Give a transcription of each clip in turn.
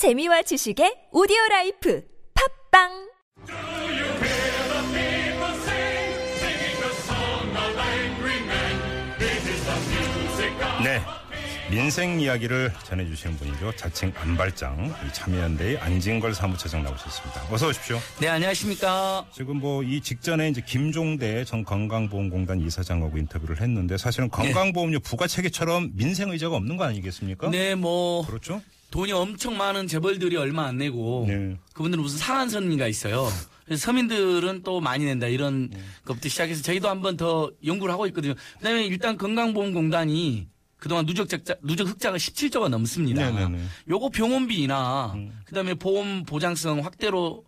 재미와 지식의 오디오 라이프 팟빵 네. 민생 이야기를 전해주시는 분이죠. 자칭 안발장, 이 참여연대의 안진걸 사무처장 나오셨습니다. 어서 오십시오. 네, 안녕하십니까. 지금 뭐 이 직전에 이제 김종대 전 건강보험공단 이사장하고 인터뷰를 했는데 사실은 건강보험료 부과 체계처럼 민생 의제가 없는 거 아니겠습니까? 네, 뭐 그렇죠? 돈이 엄청 많은 재벌들이 얼마 안 내고 네. 그분들은 무슨 상한선인가 있어요. 그래서 서민들은 또 많이 낸다 이런 네. 것부터 시작해서 저희도 한번 더 연구를 하고 있거든요. 그다음에 일단 건강보험공단이 그동안 누적 적자, 누적 흑자가 17조가 넘습니다. 네네네. 음. 요거 병원비나 그다음에 보험 보장성 확대로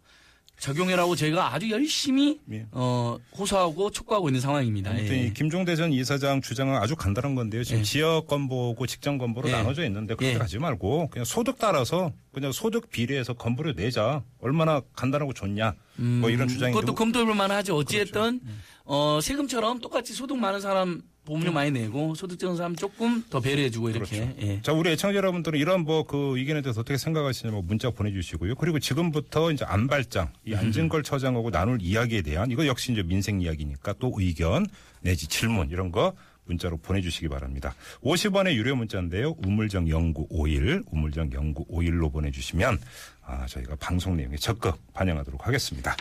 적용해라고 저희가 아주 열심히 예. 어, 호소하고 촉구하고 있는 상황입니다. 아무튼 예. 이 김종대 전 이사장 주장은 아주 간단한 건데요. 지금 예. 지역 건보고 직장 건보로 예. 나눠져 있는데 그렇게 예. 하지 말고 그냥 소득 따라서 그냥 소득 비례해서 건보료 내자. 얼마나 간단하고 좋냐. 뭐 이런 주장인데 그것도 검토해볼 만하죠. 어찌됐든 그렇죠. 어, 세금처럼 똑같이 소득 많은 사람 보험료 많이 내고 소득 적은 사람 조금 더 배려해주고 이렇게. 그렇죠. 예. 자, 우리 애청자 여러분들은 이런 뭐 그 의견에 대해서 어떻게 생각하시냐면 뭐 문자 보내주시고요. 그리고 지금부터 이제 안발장, 이 안진걸 처장하고 나눌 이야기에 대한 이거 역시 이제 민생 이야기니까 또 의견 내지 질문 이런 거 문자로 보내주시기 바랍니다. 50원의 유료 문자인데요. 우물정 0951, 우물정 0951로 보내주시면 아, 저희가 방송 내용에 적극 반영하도록 하겠습니다.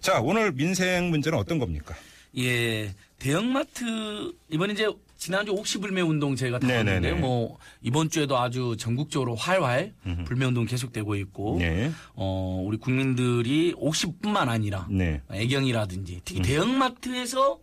자, 오늘 민생 문제는 어떤 겁니까? 예. 대형마트 이번에 이제 지난주 옥시 불매 운동 네네네. 다뤘는데요. 뭐 이번 주에도 아주 전국적으로 활활 불매 운동 계속되고 있고 네. 어 우리 국민들이 옥시뿐만 아니라 네. 애경이라든지 특히 대형마트에서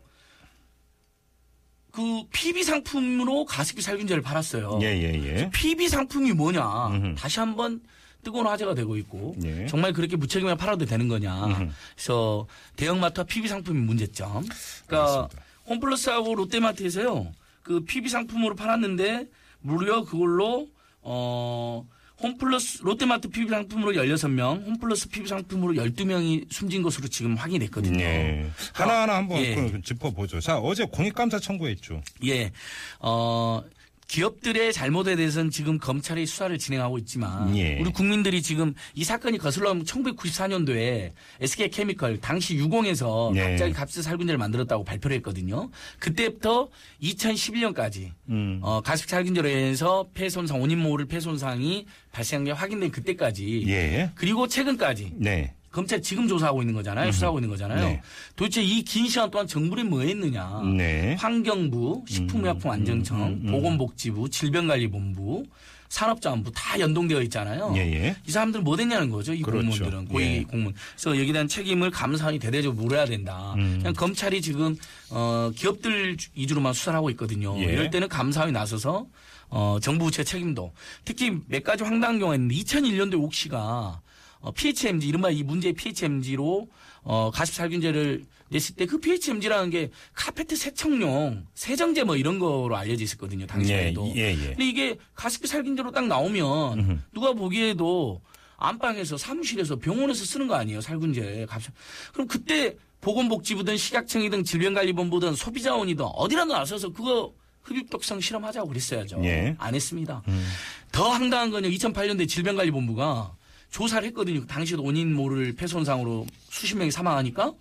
그 PB 상품으로 가습기 살균제를 팔았어요. 예, 예, 예. PB 상품이 뭐냐 음흠. 다시 한번 뜨거운 화제가 되고 있고 예. 정말 그렇게 무책임하게 팔아도 되는 거냐 그래서 대형마트와 PB 상품이 문제점 그러니까 알겠습니다. 홈플러스하고 롯데마트에서요 그 PB 상품으로 팔았는데 무려 그걸로 어 홈플러스 롯데마트 PB 상품으로 16명 홈플러스 PB 상품으로 12명이 숨진 것으로 지금 확인이 됐거든요 네. 하나하나 한번 예. 그 짚어보죠. 자, 어제 공익감사 청구했죠. 예. 어, 기업들의 잘못에 대해서는 지금 검찰이 수사를 진행하고 있지만 예. 우리 국민들이 지금 이 사건이 거슬러 오면 1994년도에 SK 케미컬 당시 유공에서 예. 갑자기 값스 살균제를 만들었다고 발표를 했거든요. 그때부터 2011년까지 음. 어, 가습 살균제로 인해서 폐손상 원인 모를 폐손상이 발생한 게 확인된 그때까지 예. 그리고 최근까지 네. 검찰 지금 조사하고 있는 거잖아요. 수사하고 있는 거잖아요. 네. 도대체 이 긴 시간 동안 정부는 뭐 했느냐. 네. 환경부, 식품의약품안전청, 음, 음. 보건복지부, 질병관리본부, 산업자원부 다 연동되어 있잖아요. 예, 예. 이 사람들은 뭐 됐냐는 거죠. 이 그렇죠. 공무원들은 고위 예. 공무원. 그래서 여기에 대한 책임을 감사원이 대대적으로 물어야 된다. 음. 그냥 검찰이 지금 어 기업들 위주로만 수사를 하고 있거든요. 예. 이럴 때는 감사원이 나서서 어 정부 부처의 책임도 특히 몇 가지 황당한 경우가 있는데 2001년도에 옥시가 어, PHMG 이른바 이 문제의 PHMG로 어, 가습살균제를 냈을 때 그 PHMG라는 게 카페트 세척용 세정제 뭐 이런 거로 알려져 있었거든요 당시에도. 예, 예, 예. 근데 이게 가습기 살균제로 딱 나오면 누가 보기에도 안방에서 사무실에서 병원에서 쓰는 거 아니에요 살균제. 값- 그럼 그때 보건복지부든 식약청이든 질병관리본부든 소비자원이든 어디라도 나서서 그거 흡입독성 실험하자고 그랬어야죠. 예. 안 했습니다. 더 황당한 건요. 2008년도에 질병관리본부가 조사를 했거든요. 당시에도 원인 모를 폐손상으로 수십 명이 사망하니까.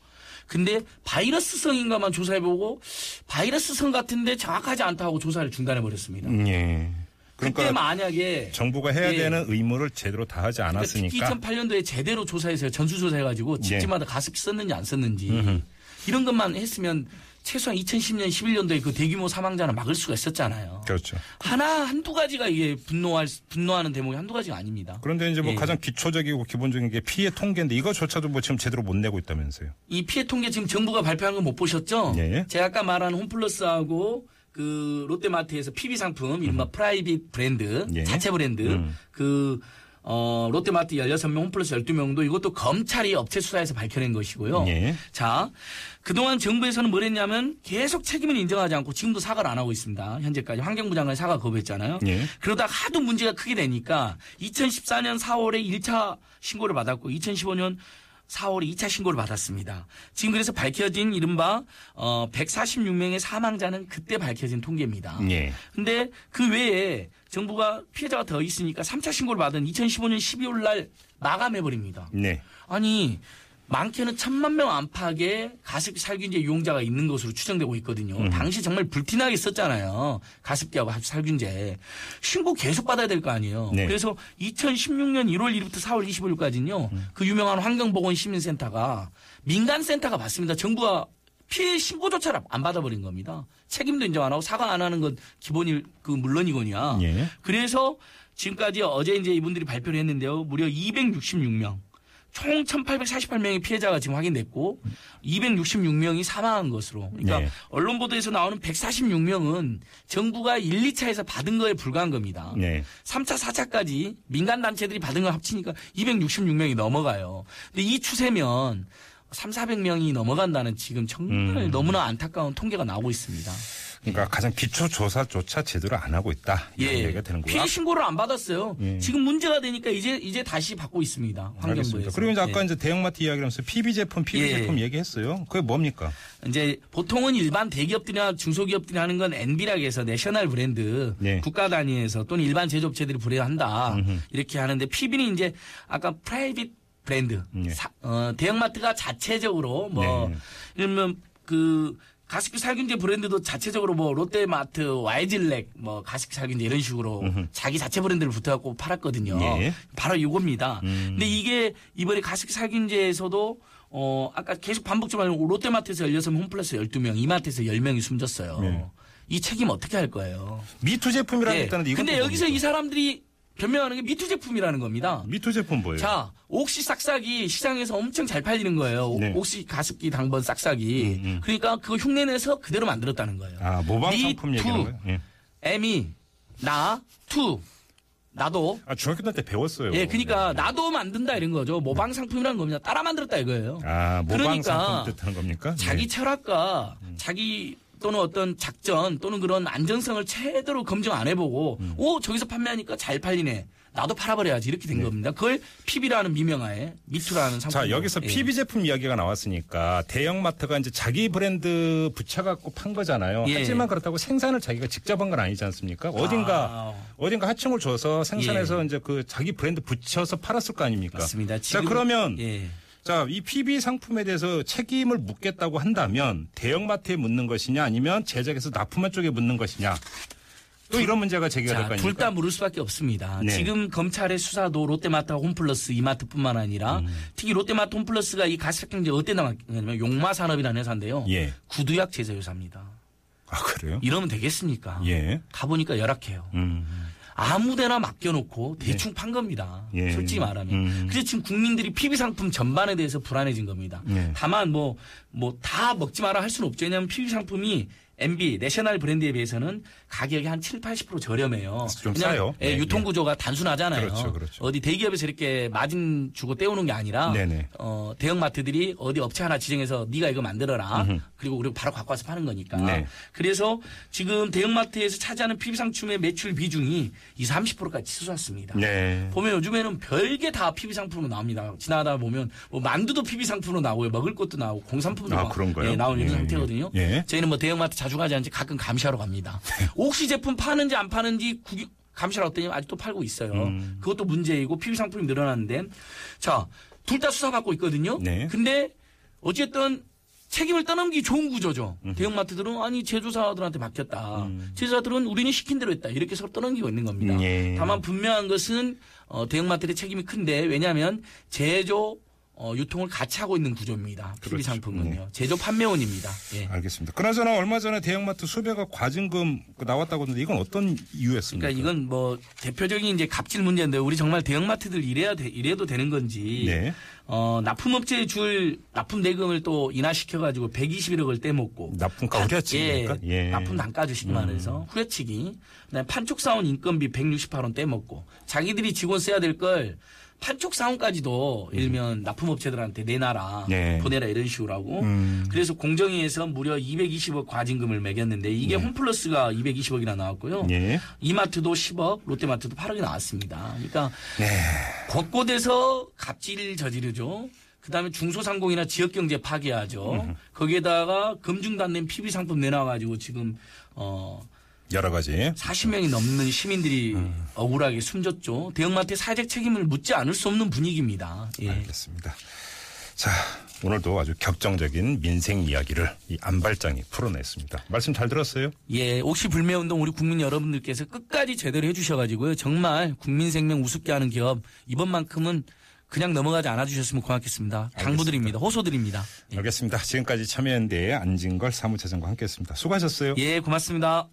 근데 바이러스성인가만 조사해보고 바이러스성 같은데 정확하지 않다고 조사를 중단해 버렸습니다. 예. 그때 그러니까 만약에 정부가 해야 예. 되는 의무를 제대로 다하지 그러니까 않았으니까. 2008년도에 제대로 조사해서 전수조사해가지고 집집마다 가습기 썼는지 안 썼는지 이런 것만 했으면 최소한 2010년, 11년도에 그 대규모 사망자는 막을 수가 있었잖아요. 그렇죠. 하나 한두 가지가 이게 분노할 분노하는 대목이 한두 가지가 아닙니다. 그런데 이제 뭐 예. 가장 기초적이고 기본적인 게 피해 통계인데 이거조차도 뭐 지금 제대로 못 내고 있다면서요. 이 피해 통계 지금 정부가 발표한 거 못 보셨죠? 예. 제가 아까 말한 홈플러스하고 그 롯데마트에서 PB 상품 이른바 private brand 예. 자체 브랜드 음. 그 어, 롯데마트 16명, 홈플러스 12명도 이것도 검찰이 업체 수사에서 밝혀낸 것이고요. 예. 자, 그동안 정부에서는 뭘 했냐면 계속 책임을 인정하지 않고 지금도 사과를 안 하고 있습니다. 현재까지 환경부 장관이 사과 거부했잖아요. 예. 그러다가 하도 문제가 크게 되니까 2014년 4월에 1차 신고를 받았고 2015년 4월에 2차 신고를 받았습니다. 지금 그래서 밝혀진 이른바 어 146명의 사망자는 그때 밝혀진 통계입니다. 예. 근데 그 외에 정부가 피해자가 더 있으니까 3차 신고를 받은 2015년 12월 날 마감해 버립니다. 네. 아니 많게는 천만 명 안팎의 가습기 살균제 이용자가 있는 것으로 추정되고 있거든요. 음. 당시 정말 불티나게 썼잖아요. 가습기하고 살균제. 신고 계속 받아야 될 거 아니에요. 네. 그래서 2016년 1월 1일부터 4월 25일까지는요. 음. 그 유명한 환경보건시민센터가 민간센터가 받습니다. 정부가 피해 신고조차 안 받아버린 겁니다. 책임도 인정 안 하고 사과 안 하는 건 기본일 그 물론이거니와. 예. 그래서 지금까지 어제 이제 이분들이 발표를 했는데요. 무려 266명. 총 1,848명의 피해자가 지금 확인됐고 266명이 사망한 것으로. 그러니까 네. 언론 보도에서 나오는 146명은 정부가 1, 2차에서 받은 거에 불과한 겁니다. 네. 3차, 4차까지 민간 단체들이 받은 걸 합치니까 266명이 넘어가요. 근데 이 추세면 3, 400명이 넘어간다는 지금 정말 음. 너무나 안타까운 통계가 나오고 있습니다. 그러니까 가장 기초 조사조차 제대로 안 하고 있다. 이런 얘기가 되는 거고요. 예. 피해 신고를 안 받았어요. 예. 지금 문제가 되니까 이제 이제 다시 받고 있습니다. 환경부에서. 그리고 이제 아까 예. 이제 대형마트 이야기하면서 PB 제품, PB 예. 제품 얘기했어요. 그게 뭡니까? 이제 보통은 일반 대기업들이나 중소기업들이 하는 건 NB라고 해서 national brand 네. 국가 단위에서 또는 일반 제조업체들이 음흠. 이렇게 하는데 PB는 이제 아까 private brand 네. 사- 어, 대형마트가 자체적으로 뭐 네. 이러면 그 가습기 살균제 브랜드도 자체적으로 뭐 롯데마트, 와이즐렉, 뭐 가습기 살균제 이런 식으로 자기 자체 브랜드를 붙여갖고 팔았거든요. 예. 바로 이겁니다. 음. 근데 이게 이번에 가습기 살균제에서도 어 아까 계속 반복적으로 롯데마트에서 16명, 홈플러스 12명, 이마트에서 10명이 숨졌어요. 네. 이 책임 어떻게 할 거예요? me too 제품이라는 게 예. 있다는데 이건 근데 또 여기서? 이 사람들이 변명하는 게 me too 제품이라는 겁니다. me too 제품 뭐예요? 자, 옥시 싹싹이 시장에서 엄청 잘 팔리는 거예요. 오- 네. 옥시 가습기 당번 싹싹이. 음, 음. 그러니까 그거 흉내내서 그대로 만들었다는 거예요. 아 모방 me 상품 too. 얘기하는 거예요? 예. me, 나, too, 나도. 아 중학교 때 배웠어요. 예, 그러니까 네. 나도 만든다 이런 거죠. 모방 상품이라는 겁니다. 따라 만들었다 이거예요. 아 모방 그러니까 상품 뜻하는 겁니까? 자기 네. 철학과 자기 또는 어떤 작전 또는 그런 안전성을 제대로 검증 안 해보고 음. 오 저기서 판매하니까 잘 팔리네 나도 팔아버려야지 이렇게 된 겁니다. 그걸 PB라는 미명하에 미투라는 상품. 자 여기서 예. PB 제품 이야기가 나왔으니까 대형 마트가 이제 자기 브랜드 붙여갖고 판 거잖아요. 예. 하지만 그렇다고 생산을 자기가 직접 한 건 아니지 않습니까? 어딘가 아, 어딘가 하청을 줘서 생산해서 이제 그 자기 브랜드 붙여서 팔았을 거 아닙니까? 맞습니다. 자 지금- 그러면 예. 자, 이 PB 상품에 대해서 책임을 묻겠다고 한다면 대형마트에 묻는 것이냐 아니면 제작에서 납품한 쪽에 묻는 것이냐. 또 이런 문제가 제기가 될거 자, 아닙니까? 둘 다 물을 수밖에 없습니다. 네. 지금 검찰의 수사도 롯데마트와 홈플러스 이마트뿐만 아니라 음. 특히 롯데마트 홈플러스가 이 가스경제 어디에 나왔냐면 용마산업이라는 회사인데요. 예. 구두약 제조 회사입니다. 아, 그래요? 이러면 되겠습니까? 예. 가보니까 열악해요. 음. 아무데나 맡겨놓고 대충 판 겁니다. 예. 솔직히 말하면. 음. 그래서 지금 국민들이 PB 상품 전반에 대해서 불안해진 겁니다. 예. 다만 뭐 뭐 다 먹지 마라 할 수는 없죠. 왜냐하면 PB 상품이 MB 내셔널 브랜드에 비해서는 가격이 한 7, 80% 저렴해요. 좀 싸요. 예, 네, 유통 구조가 단순하잖아요. 그렇죠, 그렇죠. 어디 대기업에서 이렇게 마진 주고 떼오는 게 아니라 네네. 어, 대형 마트들이 어디 업체 하나 지정해서 네가 이거 만들어라. 그리고 그리고 바로 갖고 와서 파는 거니까. 네. 그래서 지금 대형 마트에서 차지하는 PB 상품의 매출 비중이 20, 30%까지 치솟았습니다. 네. 보면 요즘에는 별게 다 PB 상품으로 나옵니다. 지나가다 보면 뭐 만두도 PB 상품으로 나오고요. 먹을 것도 나오고 공산품도 아, 막? 예, 나오는 예, 상태거든요. 예. 저희는 뭐 대형 마트 자주 가지 않지 가끔 감시하러 갑니다. 옥시 제품 파는지 안 파는지 구경- 감시하러 왔더니 아직도 팔고 있어요. 음. 그것도 문제이고 PB 상품이 늘어나는데 자, 둘 다 수사받고 있거든요. 네. 근데 어쨌든 책임을 떠넘기 좋은 구조죠. 대형마트들은 아니 제조사들한테 맡겼다. 제조사들은 우리는 시킨 대로 했다. 이렇게 서로 떠넘기고 있는 겁니다. 예. 다만 분명한 것은 어, 대형마트의 책임이 큰데 왜냐하면 제조 어, 유통을 같이 하고 있는 구조입니다. PB 그렇죠. 상품은요. 네. 제조 판매원입니다. 예. 알겠습니다. 그나저나 얼마 전에 대형마트 수배가 과징금 그 나왔다고 하는데 이건 어떤 이유였습니까? 그러니까 이건 뭐 대표적인 이제 갑질 문제인데 우리 정말 대형마트들 이래야 돼, 이래도 되는 건지 네. 어, 납품업체에 줄 납품 대금을 또 인하시켜 가지고 121억을 떼먹고 납품가 판- 후려치기입니까? 예, 예. 납품 단가주시기 말해서 후려치기 그다음에 판촉 사원 인건비 168원 떼먹고 자기들이 직원 써야 될걸 판촉 사원까지도 일면 납품업체들한테 내놔라 네. 보내라 이런 식으로 하고 음. 그래서 공정위에서 무려 220억 과징금을 매겼는데 이게 홈플러스가 220억이나 나왔고요. 예. 이마트도 10억, 롯데마트도 8억이 나왔습니다. 그러니까 네. 곳곳에서 갑질 저지르죠. 그다음에 중소상공이나 지역경제 파괴하죠. 거기에다가 금중단된 PB 상품 내놔가지고 지금 어 여러 가지 40명이 넘는 시민들이 억울하게 숨졌죠. 대형마트의 사회적 책임을 묻지 않을 수 없는 분위기입니다. 예. 알겠습니다. 자, 오늘도 아주 격정적인 민생 이야기를 이 안발장이 풀어냈습니다. 말씀 잘 들었어요? 예, 옥시 불매운동 우리 국민 여러분들께서 끝까지 제대로 해주셔가지고요. 정말 국민 생명 우습게 하는 기업 이번만큼은 그냥 넘어가지 않아 주셨으면 고맙겠습니다. 당부드립니다. 호소드립니다. 예. 알겠습니다. 지금까지 참여연대의 안진걸 사무차장과 함께했습니다. 수고하셨어요. 예, 고맙습니다.